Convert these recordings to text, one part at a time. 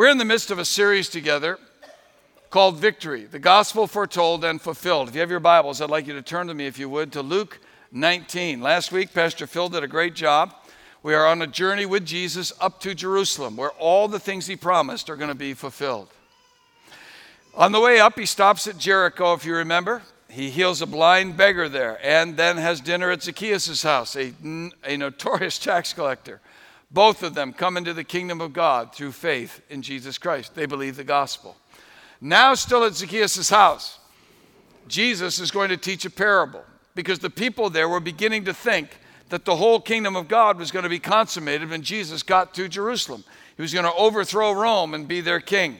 We're in the midst of a series together called Victory, the Gospel Foretold and Fulfilled. If you have your Bibles, I'd like you to turn to me, if you would, to Luke 19. Last week, Pastor Phil did a great job. We are on a journey with Jesus up to Jerusalem, where all the things he promised are going to be fulfilled. On the way up, he stops at Jericho, if you remember. He heals a blind beggar there and then has dinner at Zacchaeus' house, a, a notorious tax collector. Both of them come into the kingdom of God through faith in Jesus Christ. They believe the gospel. Now, still at Zacchaeus' house, Jesus is going to teach a parable because the people there were beginning to think that the whole kingdom of God was going to be consummated when Jesus got to Jerusalem. He was going to overthrow Rome and be their king.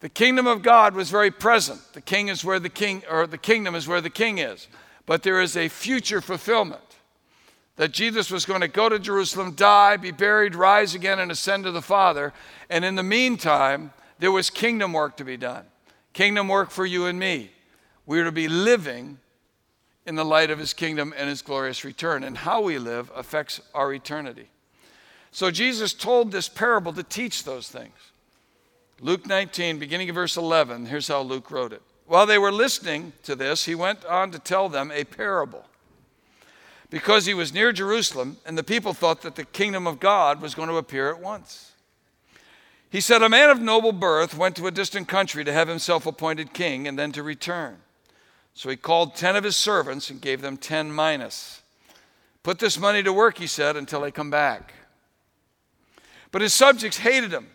The kingdom of God was very present. The king is where the king, or the kingdom is where the king is. But there is a future fulfillment that Jesus was going to go to Jerusalem, die, be buried, rise again, and ascend to the Father. And in the meantime, there was kingdom work to be done. Kingdom work for you and me. We are to be living in the light of his kingdom and his glorious return. And how we live affects our eternity. So Jesus told this parable to teach those things. Luke 19, beginning of verse 11, here's how Luke wrote it. While they were listening to this, he went on to tell them a parable because he was near Jerusalem, and the people thought that the kingdom of God was going to appear at once. He said, A man of noble birth went to a distant country to have himself appointed king and then to return. So he called ten of his servants and gave them ten minas. Put this money to work, he said, until I come back. But his subjects hated him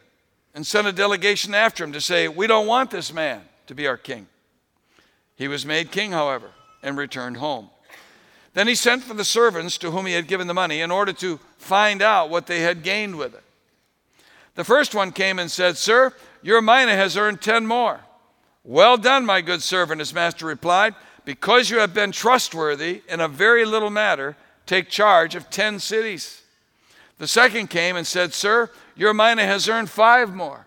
and sent a delegation after him to say, We don't want this man to be our king. He was made king, however, and returned home. Then he sent for the servants to whom he had given the money in order to find out what they had gained with it. The first one came and said, Sir, your mina has earned ten more. Well done, my good servant, his master replied. Because you have been trustworthy in a very little matter, take charge of ten cities. The second came and said, Sir, your mina has earned five more.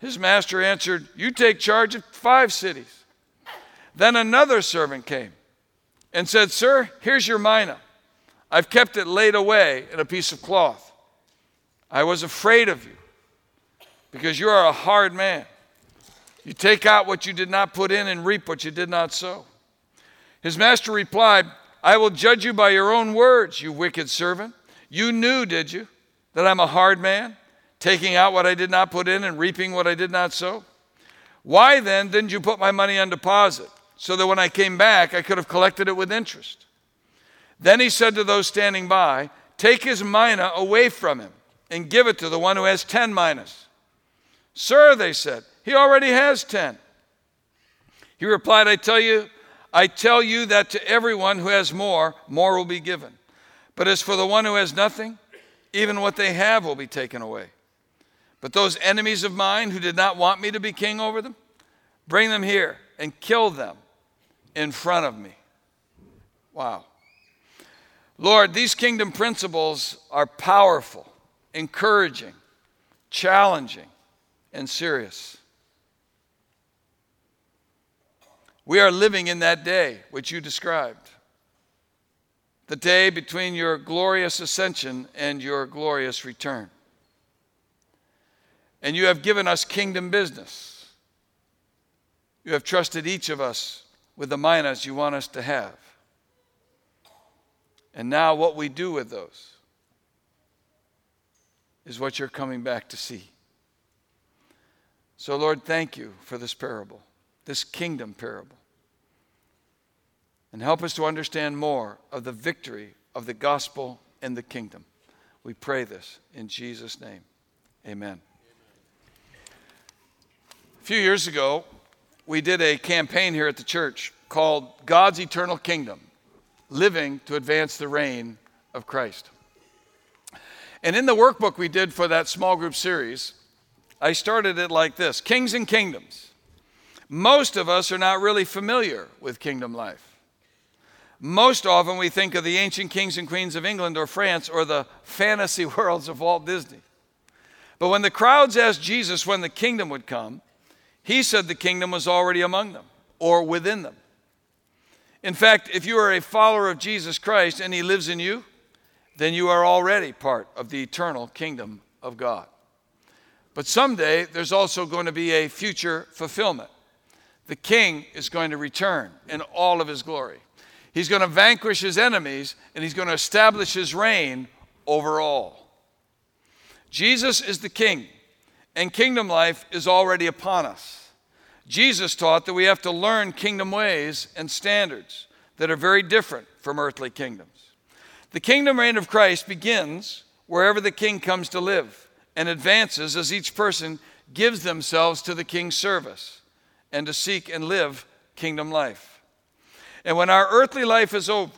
His master answered, You take charge of five cities. Then another servant came and said, Sir, here's your mina. I've kept it laid away in a piece of cloth. I was afraid of you because you are a hard man. You take out what you did not put in and reap what you did not sow. His master replied, I will judge you by your own words, you wicked servant. You knew, did you, that I'm a hard man, taking out what I did not put in and reaping what I did not sow? Why then didn't you put my money on deposit? So that when I came back, I could have collected it with interest. Then he said to those standing by, Take his mina away from him and give it to the one who has 10 minas. Sir, they said, he already has 10. He replied, I tell you, I tell you that to everyone who has more, more will be given. But as for the one who has nothing, even what they have will be taken away. But those enemies of mine who did not want me to be king over them, bring them here and kill them in front of me. Wow. Lord, these kingdom principles are powerful, encouraging, challenging, and serious. We are living in that day which you described the day between your glorious ascension and your glorious return. And you have given us kingdom business. You have trusted each of us with the minas you want us to have. And now, what we do with those is what you're coming back to see. So, Lord, thank you for this parable, this kingdom parable. And help us to understand more of the victory of the gospel and the kingdom. We pray this in Jesus' name. Amen. A few years ago, we did a campaign here at the church called God's Eternal Kingdom Living to Advance the Reign of Christ. And in the workbook we did for that small group series, I started it like this Kings and Kingdoms. Most of us are not really familiar with kingdom life. Most often we think of the ancient kings and queens of England or France or the fantasy worlds of Walt Disney. But when the crowds asked Jesus when the kingdom would come, he said the kingdom was already among them or within them. In fact, if you are a follower of Jesus Christ and he lives in you, then you are already part of the eternal kingdom of God. But someday there's also going to be a future fulfillment. The king is going to return in all of his glory. He's going to vanquish his enemies and he's going to establish his reign over all. Jesus is the king, and kingdom life is already upon us. Jesus taught that we have to learn kingdom ways and standards that are very different from earthly kingdoms. The kingdom reign of Christ begins wherever the king comes to live and advances as each person gives themselves to the king's service and to seek and live kingdom life. And when our earthly life is over,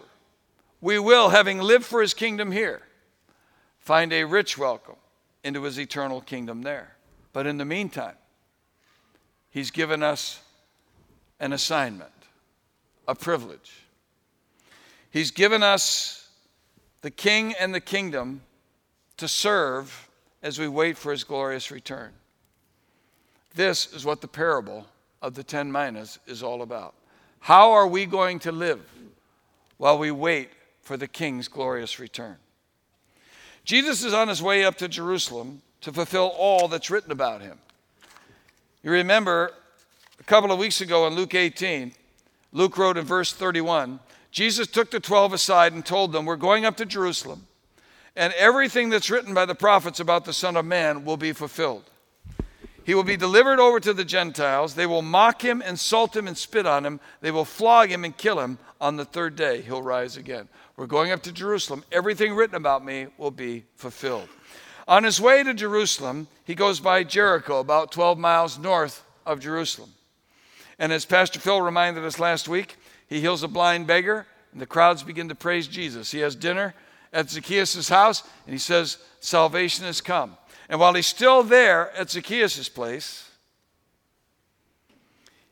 we will, having lived for his kingdom here, find a rich welcome into his eternal kingdom there. But in the meantime, he's given us an assignment, a privilege. He's given us the king and the kingdom to serve as we wait for his glorious return. This is what the parable of the ten minas is all about. How are we going to live while we wait for the king's glorious return? Jesus is on his way up to Jerusalem to fulfill all that's written about him. You remember a couple of weeks ago in Luke 18, Luke wrote in verse 31 Jesus took the 12 aside and told them, We're going up to Jerusalem, and everything that's written by the prophets about the Son of Man will be fulfilled. He will be delivered over to the Gentiles. They will mock him, insult him, and spit on him. They will flog him and kill him. On the third day, he'll rise again. We're going up to Jerusalem. Everything written about me will be fulfilled. On his way to Jerusalem, he goes by Jericho, about 12 miles north of Jerusalem. And as Pastor Phil reminded us last week, he heals a blind beggar, and the crowds begin to praise Jesus. He has dinner at Zacchaeus' house, and he says, Salvation has come. And while he's still there at Zacchaeus' place,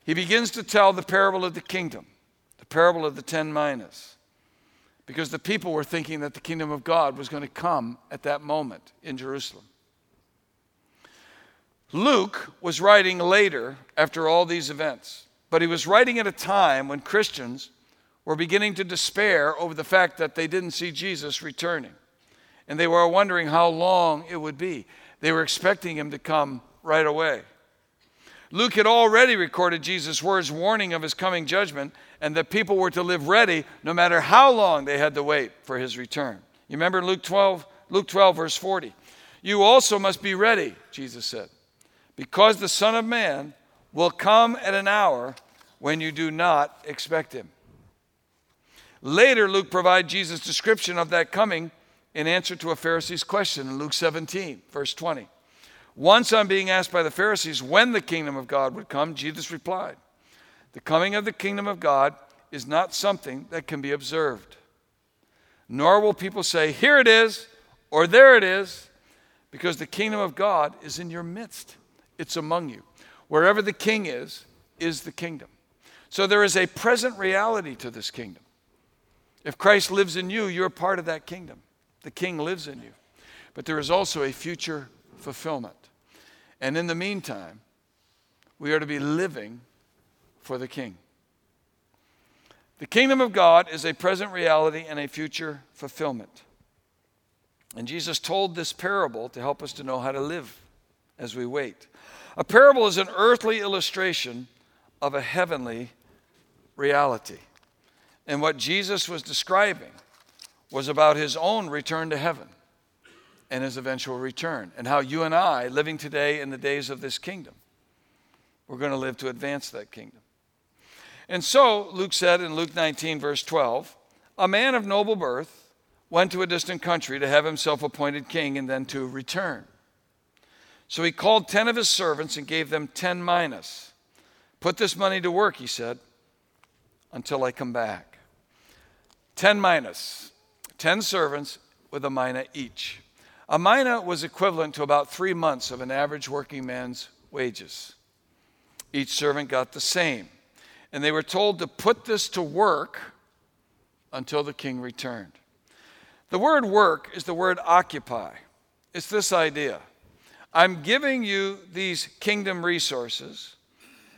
he begins to tell the parable of the kingdom, the parable of the ten minas because the people were thinking that the kingdom of God was going to come at that moment in Jerusalem. Luke was writing later after all these events, but he was writing at a time when Christians were beginning to despair over the fact that they didn't see Jesus returning. And they were wondering how long it would be. They were expecting him to come right away. Luke had already recorded Jesus' words warning of his coming judgment and that people were to live ready no matter how long they had to wait for his return. You remember Luke 12, Luke 12 verse 40. You also must be ready, Jesus said, because the Son of Man will come at an hour when you do not expect him. Later, Luke provides Jesus' description of that coming in answer to a Pharisee's question in Luke 17, verse 20. Once, on being asked by the Pharisees when the kingdom of God would come, Jesus replied, The coming of the kingdom of God is not something that can be observed. Nor will people say, Here it is, or there it is, because the kingdom of God is in your midst, it's among you. Wherever the king is, is the kingdom. So there is a present reality to this kingdom. If Christ lives in you, you're part of that kingdom. The king lives in you. But there is also a future fulfillment. And in the meantime, we are to be living for the King. The kingdom of God is a present reality and a future fulfillment. And Jesus told this parable to help us to know how to live as we wait. A parable is an earthly illustration of a heavenly reality. And what Jesus was describing was about his own return to heaven and his eventual return, and how you and I, living today in the days of this kingdom, we're going to live to advance that kingdom. And so, Luke said in Luke 19, verse 12, a man of noble birth went to a distant country to have himself appointed king and then to return. So he called 10 of his servants and gave them 10 minas. Put this money to work, he said, until I come back. 10 10 servants with a mina each. A mina was equivalent to about three months of an average working man's wages. Each servant got the same. And they were told to put this to work until the king returned. The word work is the word occupy. It's this idea I'm giving you these kingdom resources.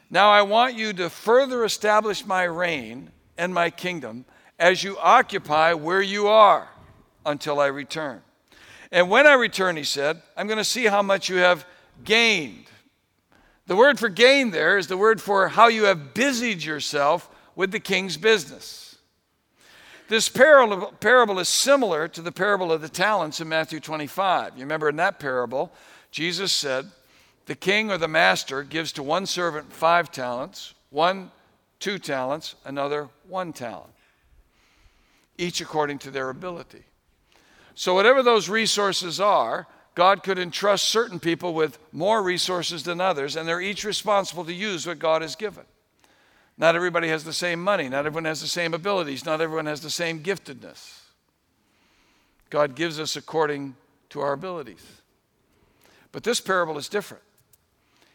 Now I want you to further establish my reign and my kingdom as you occupy where you are until I return. And when I return, he said, I'm going to see how much you have gained. The word for gain there is the word for how you have busied yourself with the king's business. This parable, is similar to the parable of the talents in Matthew 25. You remember in that parable, Jesus said, The king or the master gives to one servant five talents, one two talents, another one talent, each according to their ability. So, whatever those resources are, God could entrust certain people with more resources than others, and they're each responsible to use what God has given. Not everybody has the same money, not everyone has the same abilities, not everyone has the same giftedness. God gives us according to our abilities. But this parable is different.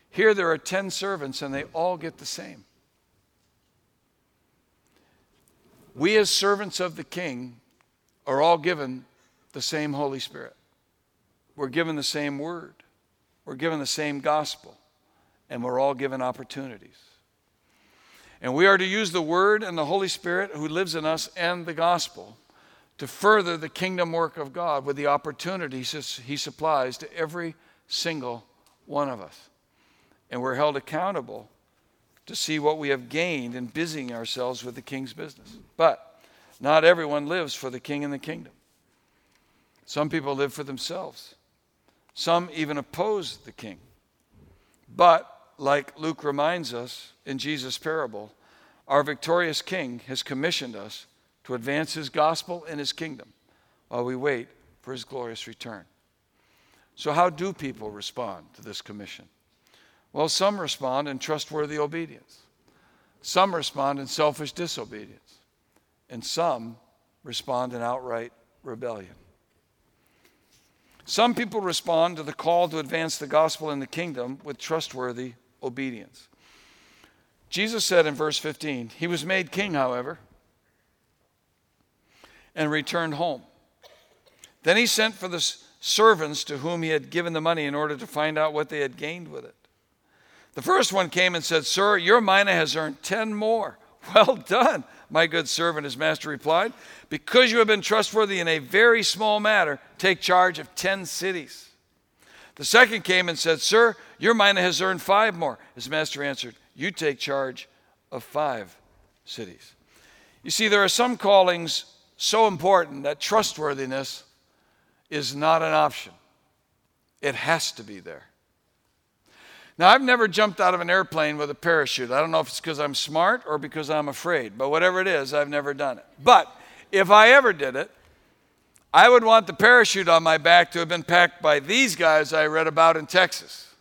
Here there are 10 servants, and they all get the same. We, as servants of the king, are all given the same Holy Spirit. We're given the same word, we're given the same gospel, and we're all given opportunities. And we are to use the word and the Holy Spirit who lives in us and the gospel to further the kingdom work of God with the opportunities he supplies to every single one of us. And we're held accountable to see what we have gained in busying ourselves with the king's business. But not everyone lives for the king and the kingdom. Some people live for themselves. Some even oppose the king. But, like Luke reminds us in Jesus' parable, our victorious king has commissioned us to advance his gospel and his kingdom while we wait for his glorious return. So, how do people respond to this commission? Well, some respond in trustworthy obedience, some respond in selfish disobedience, and some respond in outright rebellion. Some people respond to the call to advance the gospel in the kingdom with trustworthy obedience. Jesus said in verse 15, He was made king, however, and returned home. Then he sent for the servants to whom he had given the money in order to find out what they had gained with it. The first one came and said, Sir, your mina has earned ten more. Well done, my good servant, his master replied. Because you have been trustworthy in a very small matter, take charge of ten cities. The second came and said, Sir, your mina has earned five more. His master answered, You take charge of five cities. You see, there are some callings so important that trustworthiness is not an option, it has to be there. Now, I've never jumped out of an airplane with a parachute. I don't know if it's because I'm smart or because I'm afraid, but whatever it is, I've never done it. But if I ever did it, I would want the parachute on my back to have been packed by these guys I read about in Texas.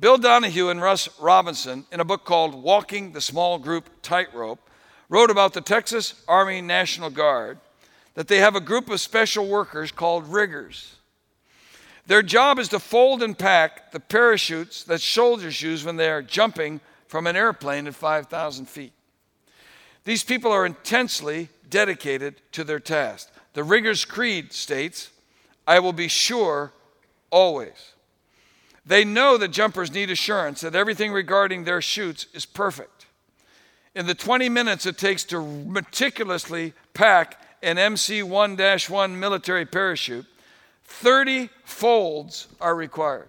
Bill Donahue and Russ Robinson, in a book called Walking the Small Group Tightrope, wrote about the Texas Army National Guard that they have a group of special workers called riggers. Their job is to fold and pack the parachutes that soldiers use when they are jumping from an airplane at 5,000 feet. These people are intensely dedicated to their task. The Riggers Creed states, I will be sure always. They know that jumpers need assurance that everything regarding their chutes is perfect. In the 20 minutes it takes to meticulously pack an MC 1 1 military parachute, 30 folds are required.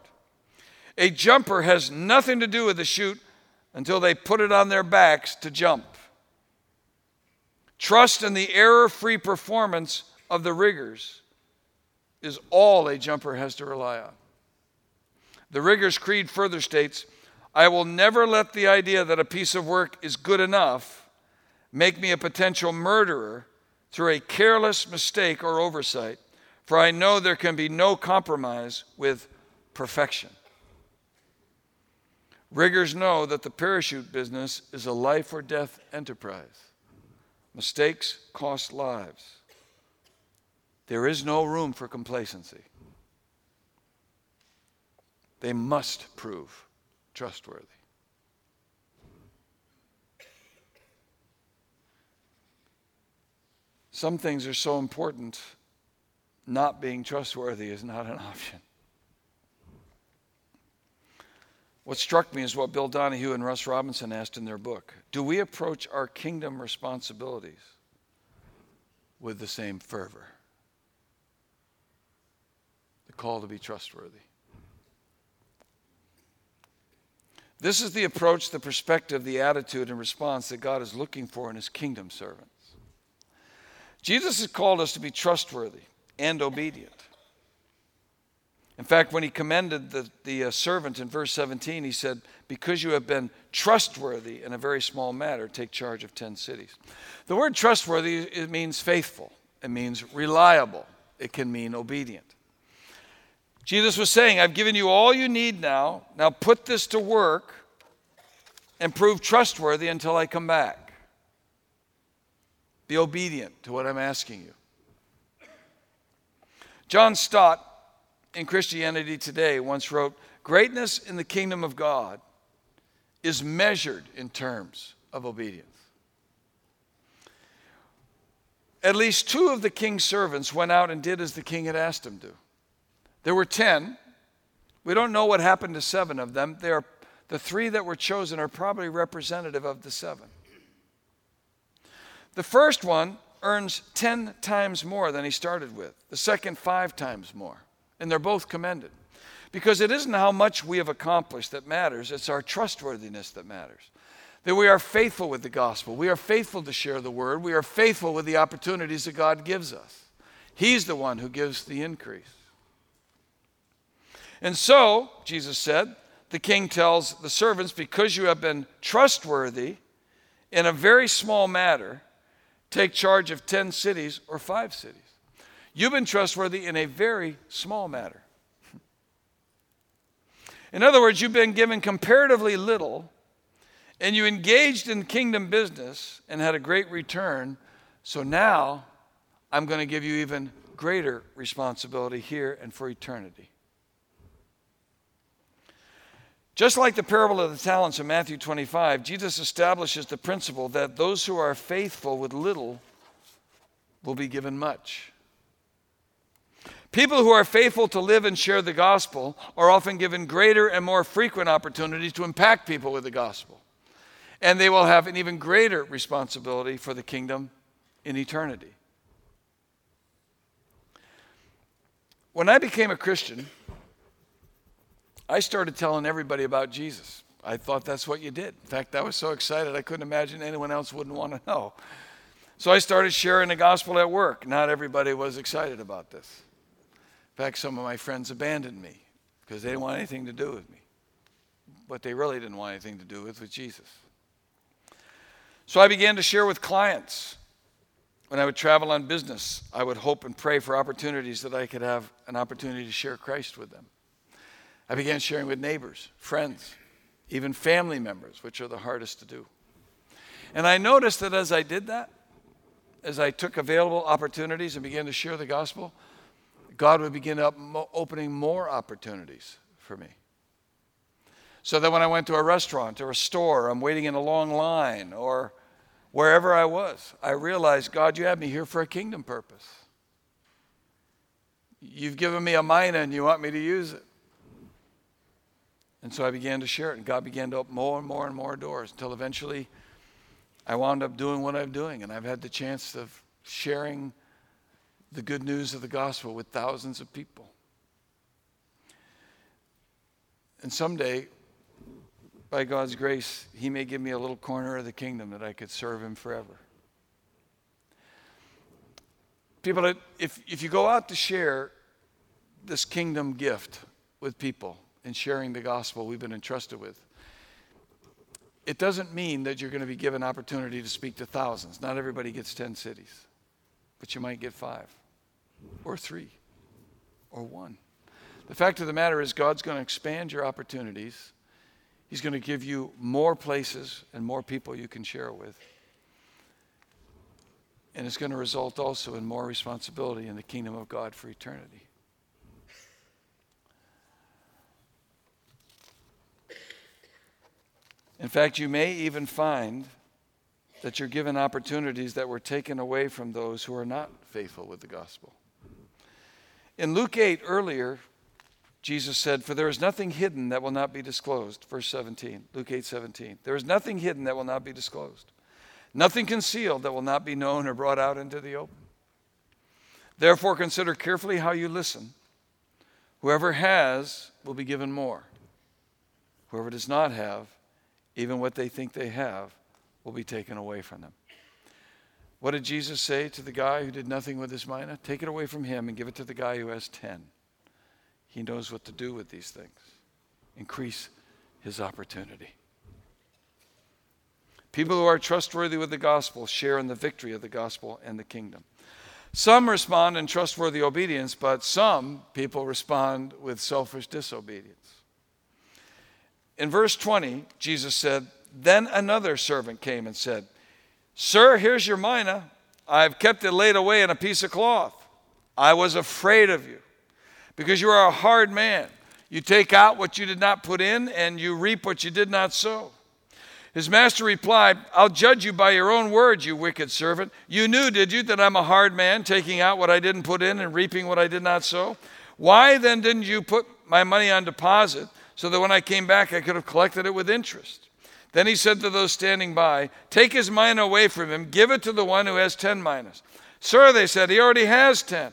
A jumper has nothing to do with the chute until they put it on their backs to jump. Trust in the error free performance of the riggers is all a jumper has to rely on. The Riggers Creed further states I will never let the idea that a piece of work is good enough make me a potential murderer through a careless mistake or oversight for I know there can be no compromise with perfection. Riggers know that the parachute business is a life or death enterprise. Mistakes cost lives. There is no room for complacency. They must prove trustworthy. Some things are so important not being trustworthy is not an option. What struck me is what Bill Donahue and Russ Robinson asked in their book Do we approach our kingdom responsibilities with the same fervor? The call to be trustworthy. This is the approach, the perspective, the attitude, and response that God is looking for in his kingdom servants. Jesus has called us to be trustworthy and obedient. In fact, when he commended the, the uh, servant in verse 17, he said, Because you have been trustworthy in a very small matter, take charge of 10 cities. The word trustworthy, it means faithful, it means reliable, it can mean obedient. Jesus was saying, I've given you all you need now. Now put this to work and prove trustworthy until I come back. Be obedient to what I'm asking you. John Stott, in Christianity Today, once wrote Greatness in the kingdom of God is measured in terms of obedience. At least two of the king's servants went out and did as the king had asked them to. There were 10. We don't know what happened to seven of them. They are, the three that were chosen are probably representative of the seven. The first one earns 10 times more than he started with, the second, five times more. And they're both commended. Because it isn't how much we have accomplished that matters, it's our trustworthiness that matters. That we are faithful with the gospel, we are faithful to share the word, we are faithful with the opportunities that God gives us. He's the one who gives the increase. And so, Jesus said, the king tells the servants, because you have been trustworthy in a very small matter, take charge of 10 cities or five cities. You've been trustworthy in a very small matter. In other words, you've been given comparatively little, and you engaged in kingdom business and had a great return. So now I'm going to give you even greater responsibility here and for eternity. Just like the parable of the talents in Matthew 25, Jesus establishes the principle that those who are faithful with little will be given much. People who are faithful to live and share the gospel are often given greater and more frequent opportunities to impact people with the gospel. And they will have an even greater responsibility for the kingdom in eternity. When I became a Christian, I started telling everybody about Jesus. I thought that's what you did. In fact, I was so excited I couldn't imagine anyone else wouldn't want to know. So I started sharing the gospel at work. Not everybody was excited about this. In fact, some of my friends abandoned me because they didn't want anything to do with me. What they really didn't want anything to do with was Jesus. So I began to share with clients. When I would travel on business, I would hope and pray for opportunities that I could have an opportunity to share Christ with them. I began sharing with neighbors, friends, even family members, which are the hardest to do. And I noticed that as I did that, as I took available opportunities and began to share the gospel, God would begin up opening more opportunities for me. So that when I went to a restaurant or a store, I'm waiting in a long line, or wherever I was, I realized, God, you have me here for a kingdom purpose. You've given me a mina and you want me to use it. And so I began to share it, and God began to open more and more and more doors until eventually I wound up doing what I'm doing. And I've had the chance of sharing the good news of the gospel with thousands of people. And someday, by God's grace, He may give me a little corner of the kingdom that I could serve Him forever. People, if, if you go out to share this kingdom gift with people, and sharing the gospel we've been entrusted with. It doesn't mean that you're going to be given opportunity to speak to thousands. Not everybody gets 10 cities, but you might get five or three or one. The fact of the matter is, God's going to expand your opportunities. He's going to give you more places and more people you can share with. And it's going to result also in more responsibility in the kingdom of God for eternity. In fact, you may even find that you're given opportunities that were taken away from those who are not faithful with the gospel. In Luke 8 earlier, Jesus said, For there is nothing hidden that will not be disclosed. Verse 17, Luke 8 17. There is nothing hidden that will not be disclosed, nothing concealed that will not be known or brought out into the open. Therefore, consider carefully how you listen. Whoever has will be given more Whoever does not have, even what they think they have, will be taken away from them. What did Jesus say to the guy who did nothing with his mina? Take it away from him and give it to the guy who has 10. He knows what to do with these things. Increase his opportunity. People who are trustworthy with the gospel share in the victory of the gospel and the kingdom. Some respond in trustworthy obedience, but some people respond with selfish disobedience. In verse 20, Jesus said, Then another servant came and said, Sir, here's your mina. I've kept it laid away in a piece of cloth. I was afraid of you because you are a hard man. You take out what you did not put in, and you reap what you did not sow. His master replied, I'll judge you by your own words, you wicked servant. You knew, did you, that I'm a hard man, taking out what I didn't put in and reaping what I did not sow? Why then didn't you put my money on deposit so that when I came back I could have collected it with interest? Then he said to those standing by, Take his mina away from him, give it to the one who has ten minas. Sir, they said, he already has ten.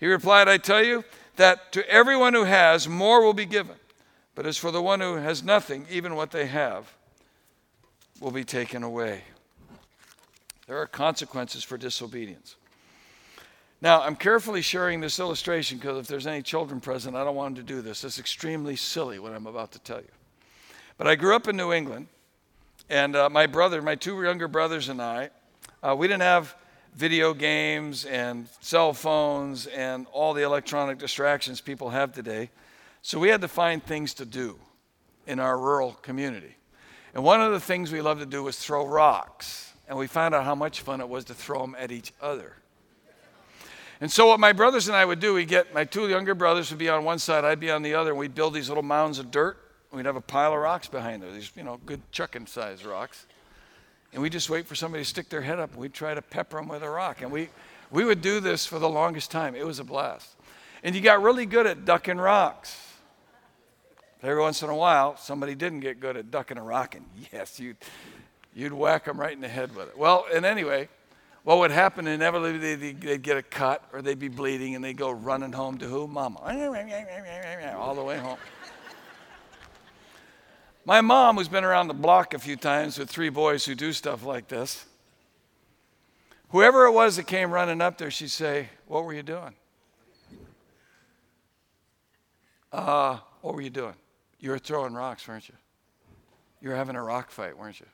He replied, I tell you that to everyone who has, more will be given. But as for the one who has nothing, even what they have will be taken away. There are consequences for disobedience. Now, I'm carefully sharing this illustration because if there's any children present, I don't want them to do this. It's extremely silly what I'm about to tell you. But I grew up in New England, and uh, my brother, my two younger brothers, and I, uh, we didn't have video games and cell phones and all the electronic distractions people have today. So we had to find things to do in our rural community. And one of the things we loved to do was throw rocks. And we found out how much fun it was to throw them at each other. And so, what my brothers and I would do, we get my two younger brothers would be on one side, I'd be on the other, and we'd build these little mounds of dirt We'd have a pile of rocks behind there, these, you know, good chucking size rocks. And we'd just wait for somebody to stick their head up and we'd try to pepper them with a rock. And we, we would do this for the longest time. It was a blast. And you got really good at ducking rocks. Every once in a while, somebody didn't get good at ducking a rock, and yes, you'd, you'd whack them right in the head with it. Well, and anyway, what would happen inevitably, they'd, get a cut or they'd be bleeding, and they'd go running home to who? Mama. All the way home. My mom, who's been around the block a few times with three boys who do stuff like this, whoever it was that came running up there, she'd say, What were you doing? Uh, what were you doing? You were throwing rocks, weren't you? You were having a rock fight, weren't you?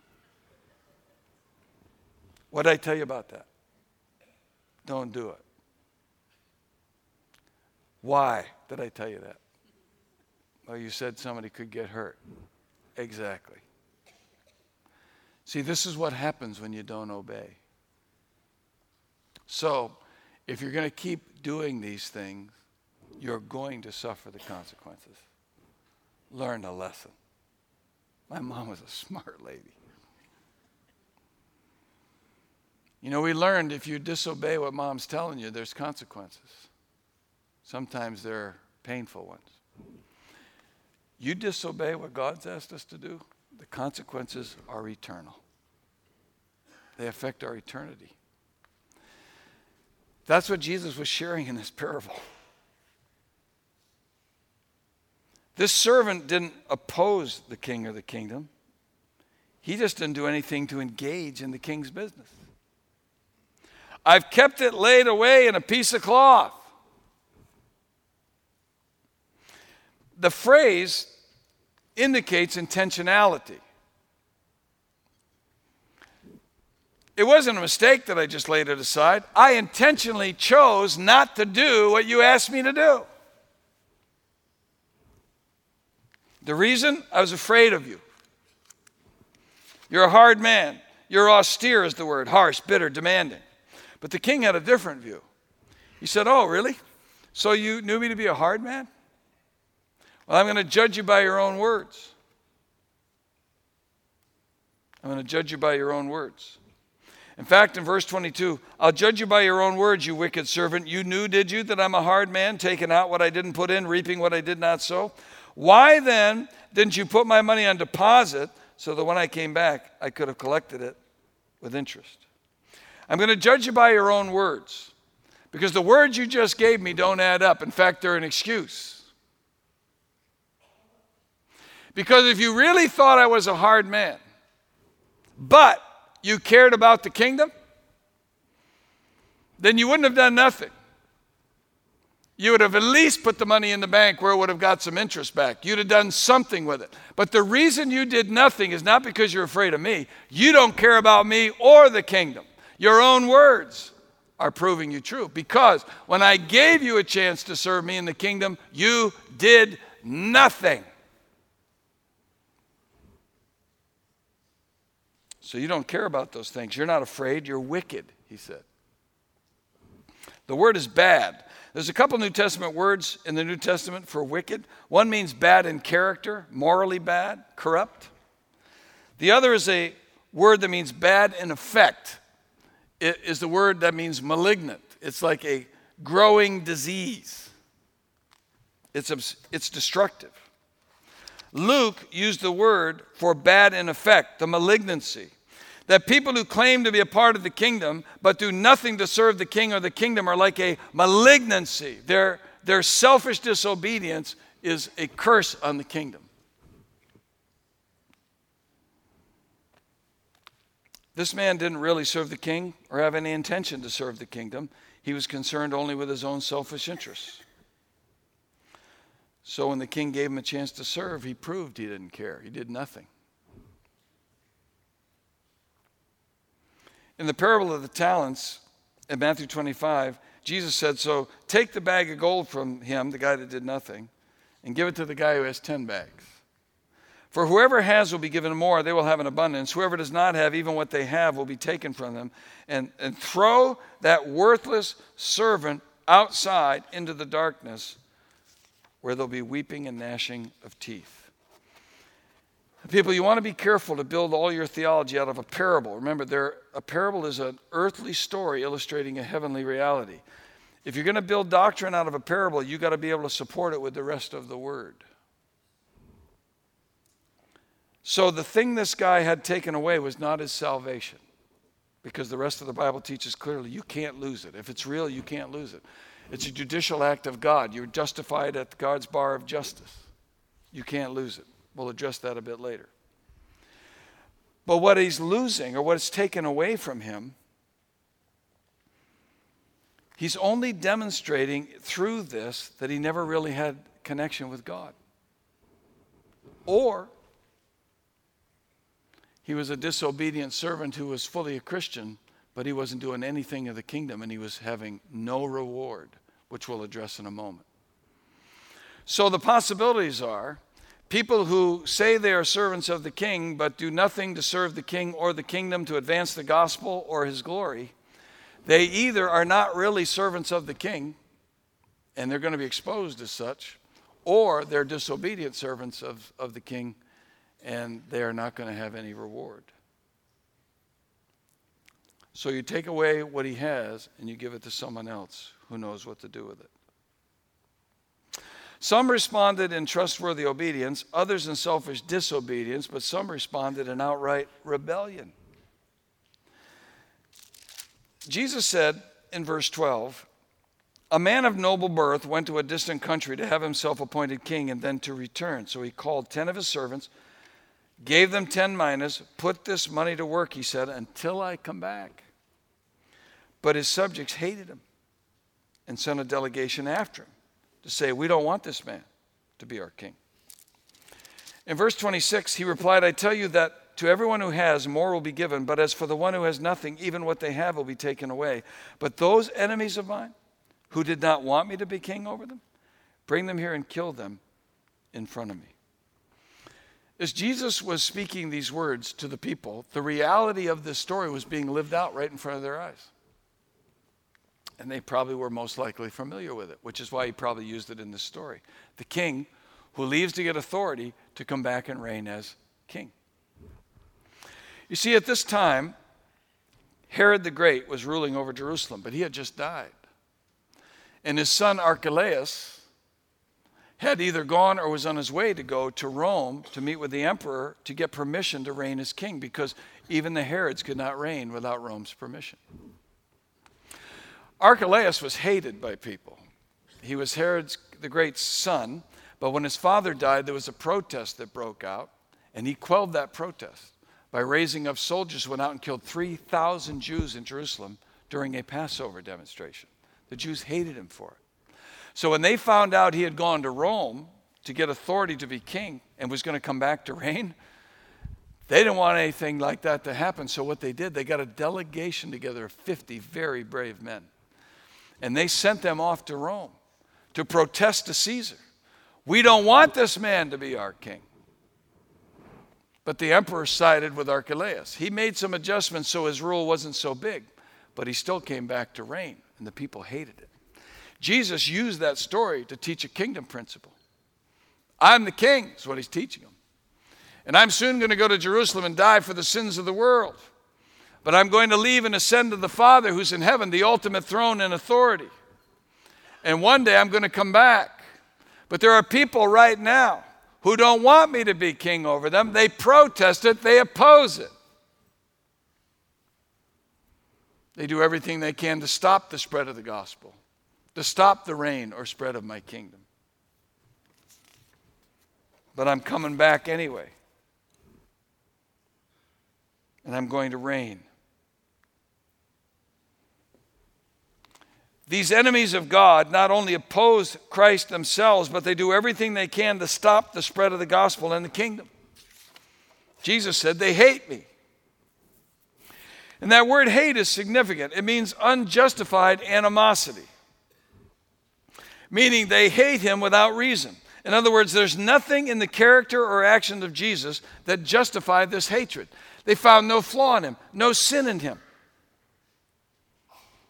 What did I tell you about that? Don't do it. Why did I tell you that? Well, you said somebody could get hurt. Exactly. See, this is what happens when you don't obey. So, if you're going to keep doing these things, you're going to suffer the consequences. Learn a lesson. My mom was a smart lady. You know, we learned if you disobey what mom's telling you, there's consequences. Sometimes they're painful ones. You disobey what God's asked us to do, the consequences are eternal. They affect our eternity. That's what Jesus was sharing in this parable. This servant didn't oppose the king or the kingdom. He just didn't do anything to engage in the king's business. I've kept it laid away in a piece of cloth. the phrase indicates intentionality. It wasn't a mistake that I just laid it aside. I intentionally chose not to do what you asked me to do. The reason? I was afraid of you. You're a hard man. You're austere, is the word harsh, bitter, demanding. But the king had a different view. He said, Oh, really? So you knew me to be a hard man? Well, I'm going to judge you by your own words. I'm going to judge you by your own words. In fact, in verse 22, I'll judge you by your own words, you wicked servant. You knew, did you, that I'm a hard man, taking out what I didn't put in, reaping what I did not sow? Why then didn't you put my money on deposit so that when I came back, I could have collected it with interest? I'm going to judge you by your own words because the words you just gave me don't add up. In fact, they're an excuse. Because if you really thought I was a hard man, but you cared about the kingdom, then you wouldn't have done nothing. You would have at least put the money in the bank where it would have got some interest back. You'd have done something with it. But the reason you did nothing is not because you're afraid of me. You don't care about me or the kingdom. Your own words are proving you true. Because when I gave you a chance to serve me in the kingdom, you did nothing. So you don't care about those things. You're not afraid. You're wicked, he said. The word is bad. There's a couple New Testament words in the New Testament for wicked. One means bad in character, morally bad, corrupt. The other is a word that means bad in effect. Is the word that means malignant. It's like a growing disease. It's, it's destructive. Luke used the word for bad in effect, the malignancy that people who claim to be a part of the kingdom but do nothing to serve the king or the kingdom are like a malignancy. Their, their selfish disobedience is a curse on the kingdom. This man didn't really serve the king or have any intention to serve the kingdom. He was concerned only with his own selfish interests. So when the king gave him a chance to serve, he proved he didn't care. He did nothing. In the parable of the talents in Matthew 25, Jesus said, So take the bag of gold from him, the guy that did nothing, and give it to the guy who has 10 bags. For whoever has will be given more, they will have an abundance. Whoever does not have, even what they have will be taken from them. And, and throw that worthless servant outside into the darkness where there'll be weeping and gnashing of teeth. People, you want to be careful to build all your theology out of a parable. Remember, there, a parable is an earthly story illustrating a heavenly reality. If you're going to build doctrine out of a parable, you've got to be able to support it with the rest of the word. So, the thing this guy had taken away was not his salvation, because the rest of the Bible teaches clearly you can't lose it. If it's real, you can't lose it. It's a judicial act of God. You're justified at God's bar of justice. You can't lose it. We'll address that a bit later. But what he's losing, or what is taken away from him, he's only demonstrating through this that he never really had connection with God. Or he was a disobedient servant who was fully a Christian, but he wasn't doing anything of the kingdom and he was having no reward, which we'll address in a moment. So the possibilities are People who say they are servants of the king but do nothing to serve the king or the kingdom to advance the gospel or his glory, they either are not really servants of the king and they're going to be exposed as such, or they're disobedient servants of, of the king and they are not going to have any reward. So you take away what he has and you give it to someone else who knows what to do with it. Some responded in trustworthy obedience, others in selfish disobedience, but some responded in outright rebellion. Jesus said in verse 12, A man of noble birth went to a distant country to have himself appointed king and then to return. So he called 10 of his servants, gave them 10 minas, put this money to work, he said, until I come back. But his subjects hated him and sent a delegation after him to say, We don't want this man to be our king. In verse 26, he replied, I tell you that to everyone who has, more will be given, but as for the one who has nothing, even what they have will be taken away. But those enemies of mine who did not want me to be king over them, bring them here and kill them in front of me. As Jesus was speaking these words to the people, the reality of this story was being lived out right in front of their eyes. And they probably were most likely familiar with it, which is why he probably used it in this story. The king who leaves to get authority to come back and reign as king. You see, at this time, Herod the Great was ruling over Jerusalem, but he had just died. And his son Archelaus had either gone or was on his way to go to Rome to meet with the emperor to get permission to reign as king, because even the Herods could not reign without Rome's permission. Archelaus was hated by people. He was Herod's the great son, But when his father died, there was a protest that broke out, and he quelled that protest by raising up soldiers who went out and killed 3,000 Jews in Jerusalem during a Passover demonstration. The Jews hated him for it. So when they found out he had gone to Rome to get authority to be king and was going to come back to reign, they didn't want anything like that to happen. So what they did, they got a delegation together of 50 very brave men. And they sent them off to Rome to protest to Caesar. We don't want this man to be our king. But the emperor sided with Archelaus. He made some adjustments so his rule wasn't so big, but he still came back to reign, and the people hated it. Jesus used that story to teach a kingdom principle. I'm the king, is what he's teaching them. And I'm soon going to go to Jerusalem and die for the sins of the world. But I'm going to leave and ascend to the Father who's in heaven, the ultimate throne and authority. And one day I'm going to come back but there are people right now who don't want me to be king over them. They protest it, they oppose it. They do everything they can to stop the spread of the gospel, to stop the reign or spread of my kingdom. But I'm coming back anyway. And I'm going to reign. These enemies of God not only oppose Christ themselves, but they do everything they can to stop the spread of the gospel and the kingdom. Jesus said, They hate me. And that word hate is significant. It means unjustified animosity, meaning they hate him without reason. In other words, there's nothing in the character or actions of Jesus that justified this hatred. They found no flaw in him, no sin in him.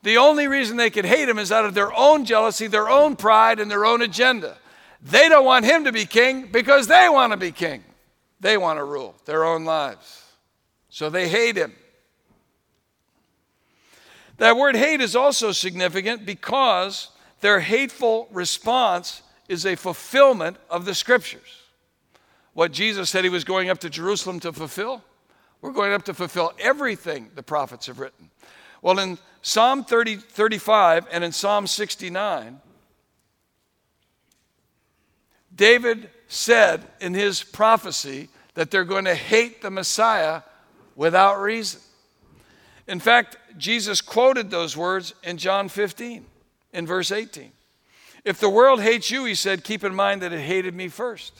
The only reason they could hate him is out of their own jealousy, their own pride, and their own agenda. They don't want him to be king because they want to be king. They want to rule their own lives. So they hate him. That word hate is also significant because their hateful response is a fulfillment of the scriptures. What Jesus said he was going up to Jerusalem to fulfill, we're going up to fulfill everything the prophets have written. Well, in Psalm 30, 35 and in Psalm 69, David said in his prophecy that they're going to hate the Messiah without reason. In fact, Jesus quoted those words in John 15, in verse 18. If the world hates you, he said, keep in mind that it hated me first.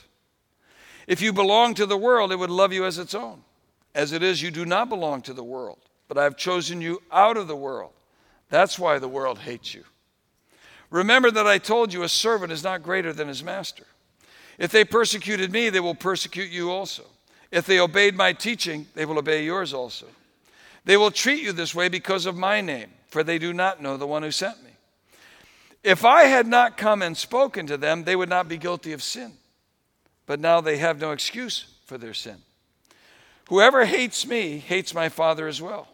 If you belong to the world, it would love you as its own. As it is, you do not belong to the world but I have chosen you out of the world. That's why the world hates you. Remember that I told you a servant is not greater than his master. If they persecuted me, they will persecute you also. If they obeyed my teaching, they will obey yours also. They will treat you this way because of my name, for they do not know the one who sent me. If I had not come and spoken to them, they would not be guilty of sin. But now they have no excuse for their sin. Whoever hates me hates my Father as well.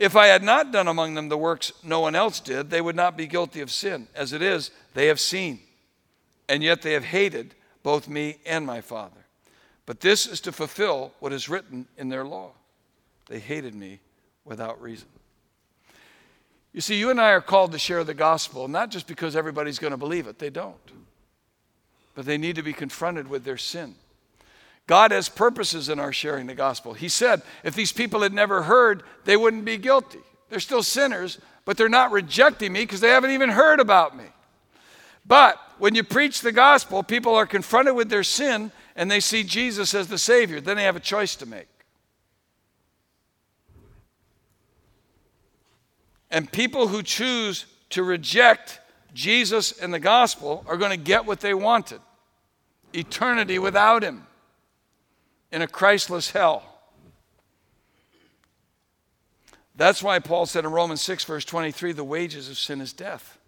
If I had not done among them the works no one else did, they would not be guilty of sin. As it is, they have seen, and yet they have hated both me and my Father. But this is to fulfill what is written in their law. They hated me without reason. You see, you and I are called to share the gospel, not just because everybody's going to believe it, they don't. But they need to be confronted with their sin. God has purposes in our sharing the gospel. He said if these people had never heard, they wouldn't be guilty. They're still sinners, but they're not rejecting me because they haven't even heard about me. But when you preach the gospel, people are confronted with their sin and they see Jesus as the Savior. Then they have a choice to make. And people who choose to reject Jesus and the gospel are going to get what they wanted eternity without Him in a Christless hell. That's why Paul said in Romans 6, verse 23, the wages of sin is death.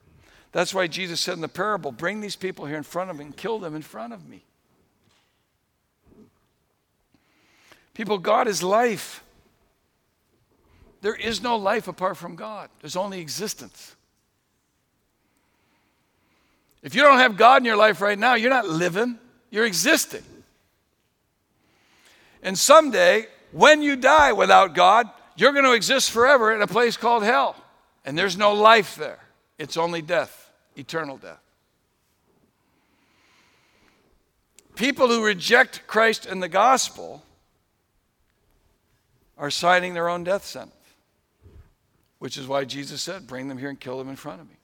That's why Jesus said in the parable, bring these people here in front of me and kill them in front of me. People, God is life. There is no life apart from God, there's only existence. If you don't have God in your life right now, you're not living, you're existing. And someday, when you die without God, you're going to exist forever in a place called hell. And there's no life there, it's only death, eternal death. People who reject Christ and the gospel are signing their own death sentence, which is why Jesus said, Bring them here and kill them in front of me.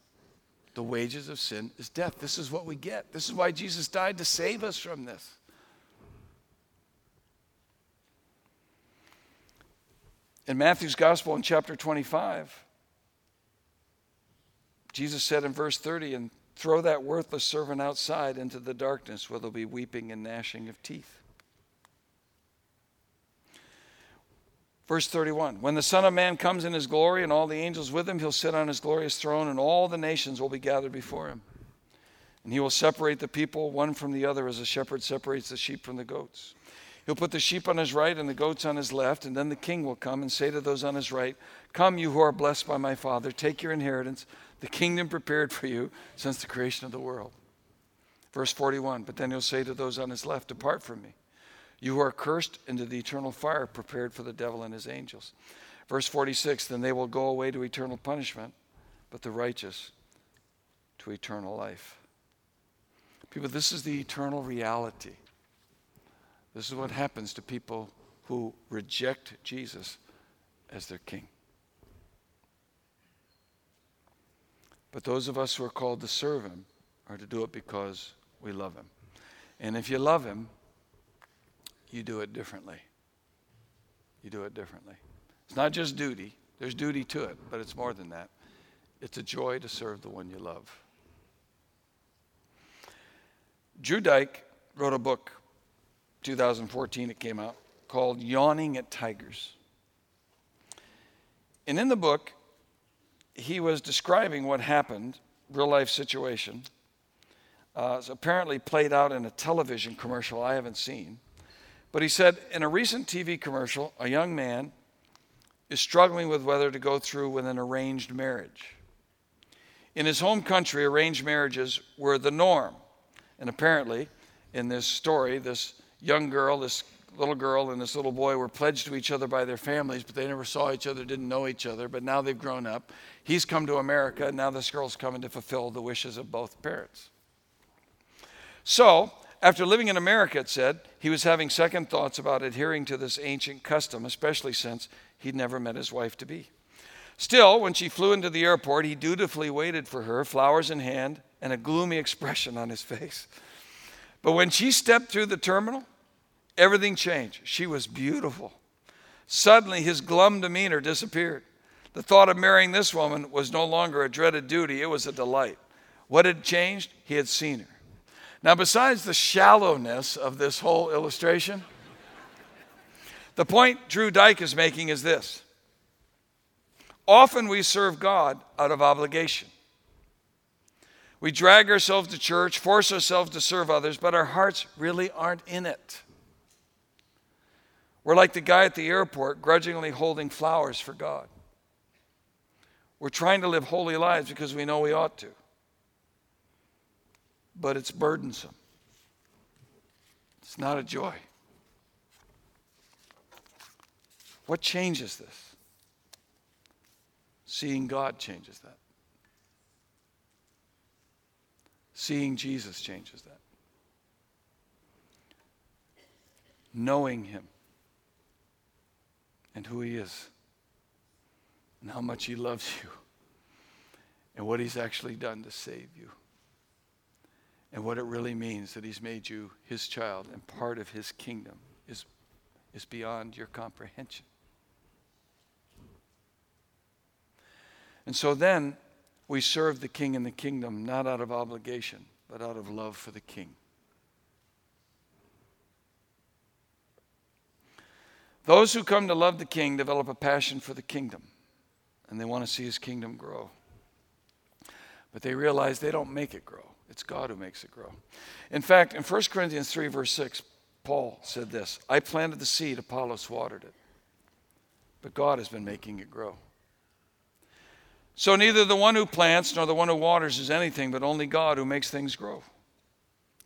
The wages of sin is death. This is what we get. This is why Jesus died to save us from this. In Matthew's Gospel in chapter 25, Jesus said in verse 30, and throw that worthless servant outside into the darkness where there'll be weeping and gnashing of teeth. Verse 31 When the Son of Man comes in his glory and all the angels with him, he'll sit on his glorious throne, and all the nations will be gathered before him. And he will separate the people one from the other as a shepherd separates the sheep from the goats. He'll put the sheep on his right and the goats on his left, and then the king will come and say to those on his right, Come, you who are blessed by my Father, take your inheritance, the kingdom prepared for you since the creation of the world. Verse 41 But then he'll say to those on his left, Depart from me. You who are cursed into the eternal fire prepared for the devil and his angels. Verse 46 Then they will go away to eternal punishment, but the righteous to eternal life. People, this is the eternal reality. This is what happens to people who reject Jesus as their king. But those of us who are called to serve him are to do it because we love him. And if you love him, you do it differently. You do it differently. It's not just duty, there's duty to it, but it's more than that. It's a joy to serve the one you love. Drew Dyck wrote a book 2014 it came out, called Yawning at Tigers. And in the book, he was describing what happened, real life situation. Uh, apparently played out in a television commercial I haven't seen. But he said in a recent TV commercial, a young man is struggling with whether to go through with an arranged marriage. In his home country, arranged marriages were the norm. And apparently, in this story, this young girl, this little girl, and this little boy were pledged to each other by their families, but they never saw each other, didn't know each other. But now they've grown up. He's come to America, and now this girl's coming to fulfill the wishes of both parents. So, after living in America, it said, he was having second thoughts about adhering to this ancient custom, especially since he'd never met his wife to be. Still, when she flew into the airport, he dutifully waited for her, flowers in hand, and a gloomy expression on his face. But when she stepped through the terminal, Everything changed. She was beautiful. Suddenly, his glum demeanor disappeared. The thought of marrying this woman was no longer a dreaded duty, it was a delight. What had changed? He had seen her. Now, besides the shallowness of this whole illustration, the point Drew Dyck is making is this often we serve God out of obligation. We drag ourselves to church, force ourselves to serve others, but our hearts really aren't in it. We're like the guy at the airport grudgingly holding flowers for God. We're trying to live holy lives because we know we ought to. But it's burdensome. It's not a joy. What changes this? Seeing God changes that. Seeing Jesus changes that. Knowing Him and who He is, and how much He loves you, and what He's actually done to save you, and what it really means that He's made you His child and part of His kingdom is, is beyond your comprehension. And so then we serve the king and the kingdom not out of obligation, but out of love for the king. Those who come to love the king develop a passion for the kingdom, and they want to see his kingdom grow. But they realize they don't make it grow, it's God who makes it grow. In fact, in 1 Corinthians 3, verse 6, Paul said this I planted the seed, Apollos watered it, but God has been making it grow. So neither the one who plants nor the one who waters is anything, but only God who makes things grow.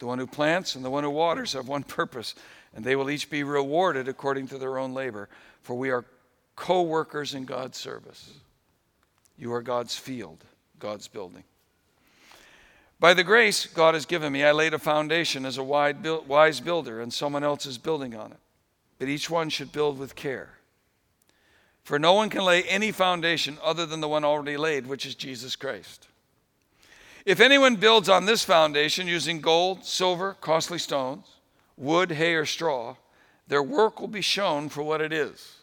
The one who plants and the one who waters have one purpose and they will each be rewarded according to their own labor, for we are co workers in God's service. You are God's field, God's building. By the grace God has given me, I laid a foundation as a wise builder, and someone else is building on it. But each one should build with care. For no one can lay any foundation other than the one already laid, which is Jesus Christ. If anyone builds on this foundation using gold, silver, costly stones, wood, hay, or straw, their work will be shown for what it is,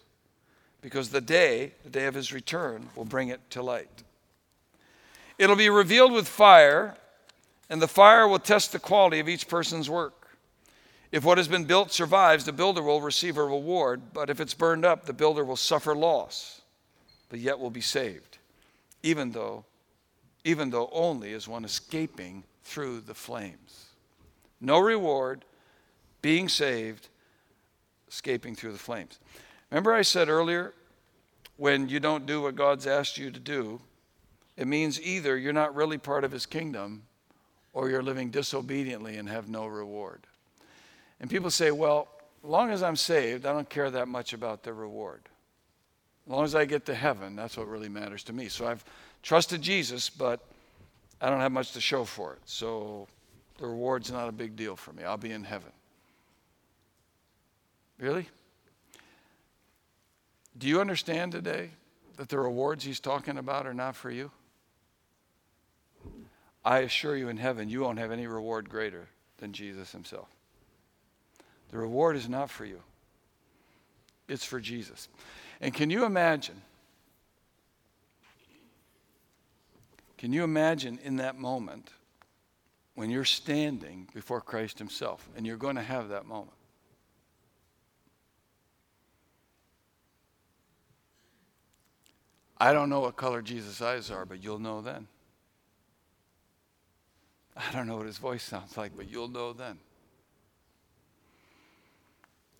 because the day, the day of his return, will bring it to light. It'll be revealed with fire and the fire will test the quality of each person's work. If what has been built survives, the builder will receive a reward, but if it's burned up, the builder will suffer loss, but yet will be saved, even though even though only as one escaping through the flames. No reward, being saved, escaping through the flames. Remember I said earlier when you don't do what God's asked you to do, it means either you're not really part of his kingdom or you're living disobediently and have no reward. And people say, well, as long as I'm saved, I don't care that much about the reward. As long as I get to heaven, that's what really matters to me. So I've trusted Jesus, but I don't have much to show for it. So the reward's not a big deal for me. I'll be in heaven. Really? Do you understand today that the rewards he's talking about are not for you? I assure you in heaven, you won't have any reward greater than Jesus himself. The reward is not for you, it's for Jesus. And can you imagine? Can you imagine in that moment when you're standing before Christ Himself and you're going to have that moment? I don't know what color Jesus' eyes are, but you'll know then. I don't know what his voice sounds like, but you'll know then.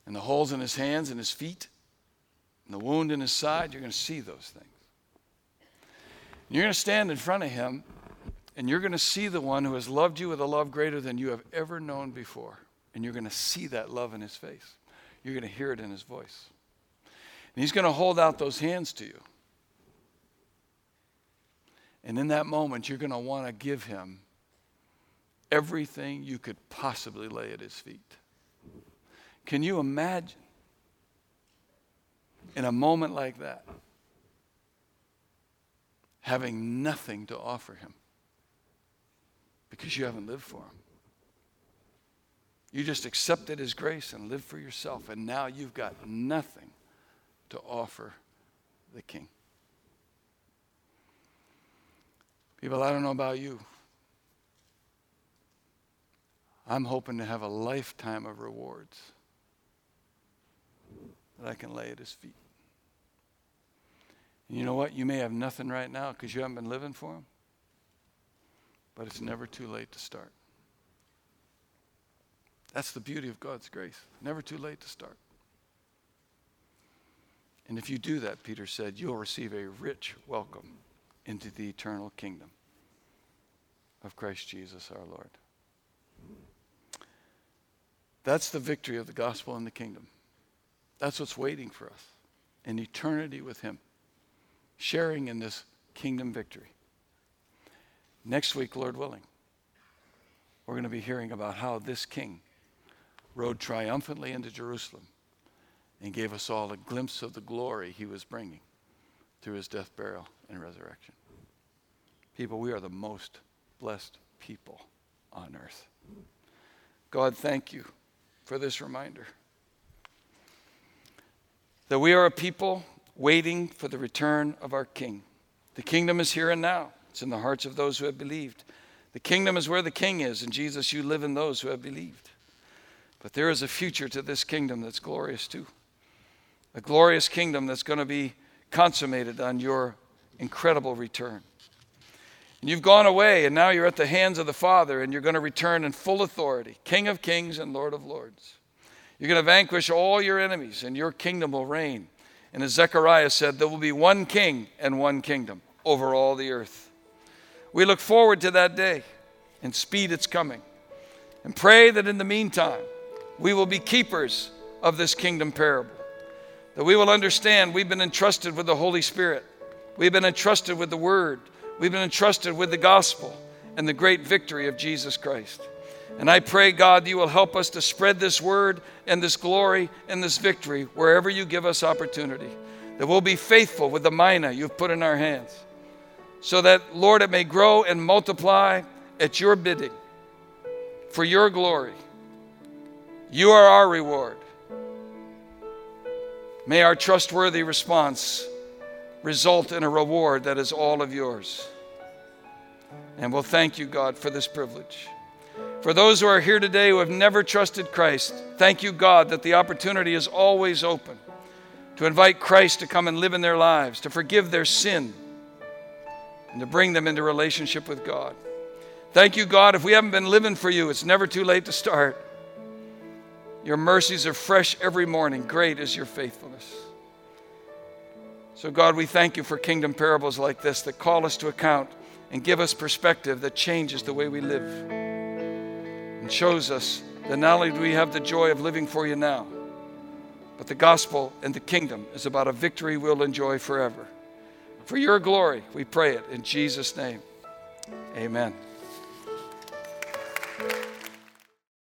And the holes in his hands and his feet, and the wound in his side, you're going to see those things. You're going to stand in front of him, and you're going to see the one who has loved you with a love greater than you have ever known before. And you're going to see that love in his face. You're going to hear it in his voice. And he's going to hold out those hands to you. And in that moment, you're going to want to give him everything you could possibly lay at his feet. Can you imagine in a moment like that having nothing to offer him because you haven't lived for him? You just accepted his grace and lived for yourself, and now you've got nothing to offer the king. People, I don't know about you. I'm hoping to have a lifetime of rewards that I can lay at his feet. And you know what? You may have nothing right now because you haven't been living for him, but it's never too late to start. That's the beauty of God's grace. Never too late to start. And if you do that, Peter said, you'll receive a rich welcome into the eternal kingdom of Christ Jesus our Lord. That's the victory of the gospel and the kingdom. That's what's waiting for us in eternity with Him, sharing in this kingdom victory. Next week, Lord willing, we're going to be hearing about how this king rode triumphantly into Jerusalem and gave us all a glimpse of the glory he was bringing through his death, burial, and resurrection. People, we are the most blessed people on earth. God, thank you for this reminder that we are a people waiting for the return of our King. The kingdom is here and now, it's in the hearts of those who have believed. The kingdom is where the King is, and Jesus, you live in those who have believed. But there is a future to this kingdom that's glorious too. A glorious kingdom that's going to be consummated on your incredible return. And you've gone away, and now you're at the hands of the Father, and you're going to return in full authority, King of kings and Lord of lords. You're going to vanquish all your enemies, and your kingdom will reign. And as Zechariah said, there will be one king and one kingdom over all the earth. We look forward to that day, and speed its coming. And pray that in the meantime, we will be keepers of this kingdom parable. That we will understand we've been entrusted with the Holy Spirit, we've been entrusted with the Word We've been entrusted with the gospel, and the great victory of Jesus Christ. And I pray, God, you will help us to spread this word and this glory and this victory wherever you give us opportunity. That we'll be faithful with the mina you've put in our hands. So that, Lord, it may grow and multiply at your bidding for your glory. You are our reward. May our trustworthy response result in a reward that is all of yours. And we'll thank you, God, for this privilege. For those who are here today who have never trusted Christ, thank you, God, that the opportunity is always open to invite Christ to come and live in their lives, to forgive their sin, and to bring them into relationship with God. Thank you, God. If we haven't been living for you, it's never too late to start. Your mercies are fresh every morning. Great is your faithfulness. So, God, we thank you for kingdom parables like this that call us to account and give us perspective that changes the way we live and shows us that not only do we have the joy of living for you now, but the gospel and the kingdom is about a victory we'll enjoy forever. For your glory, we pray it in Jesus' name. Amen.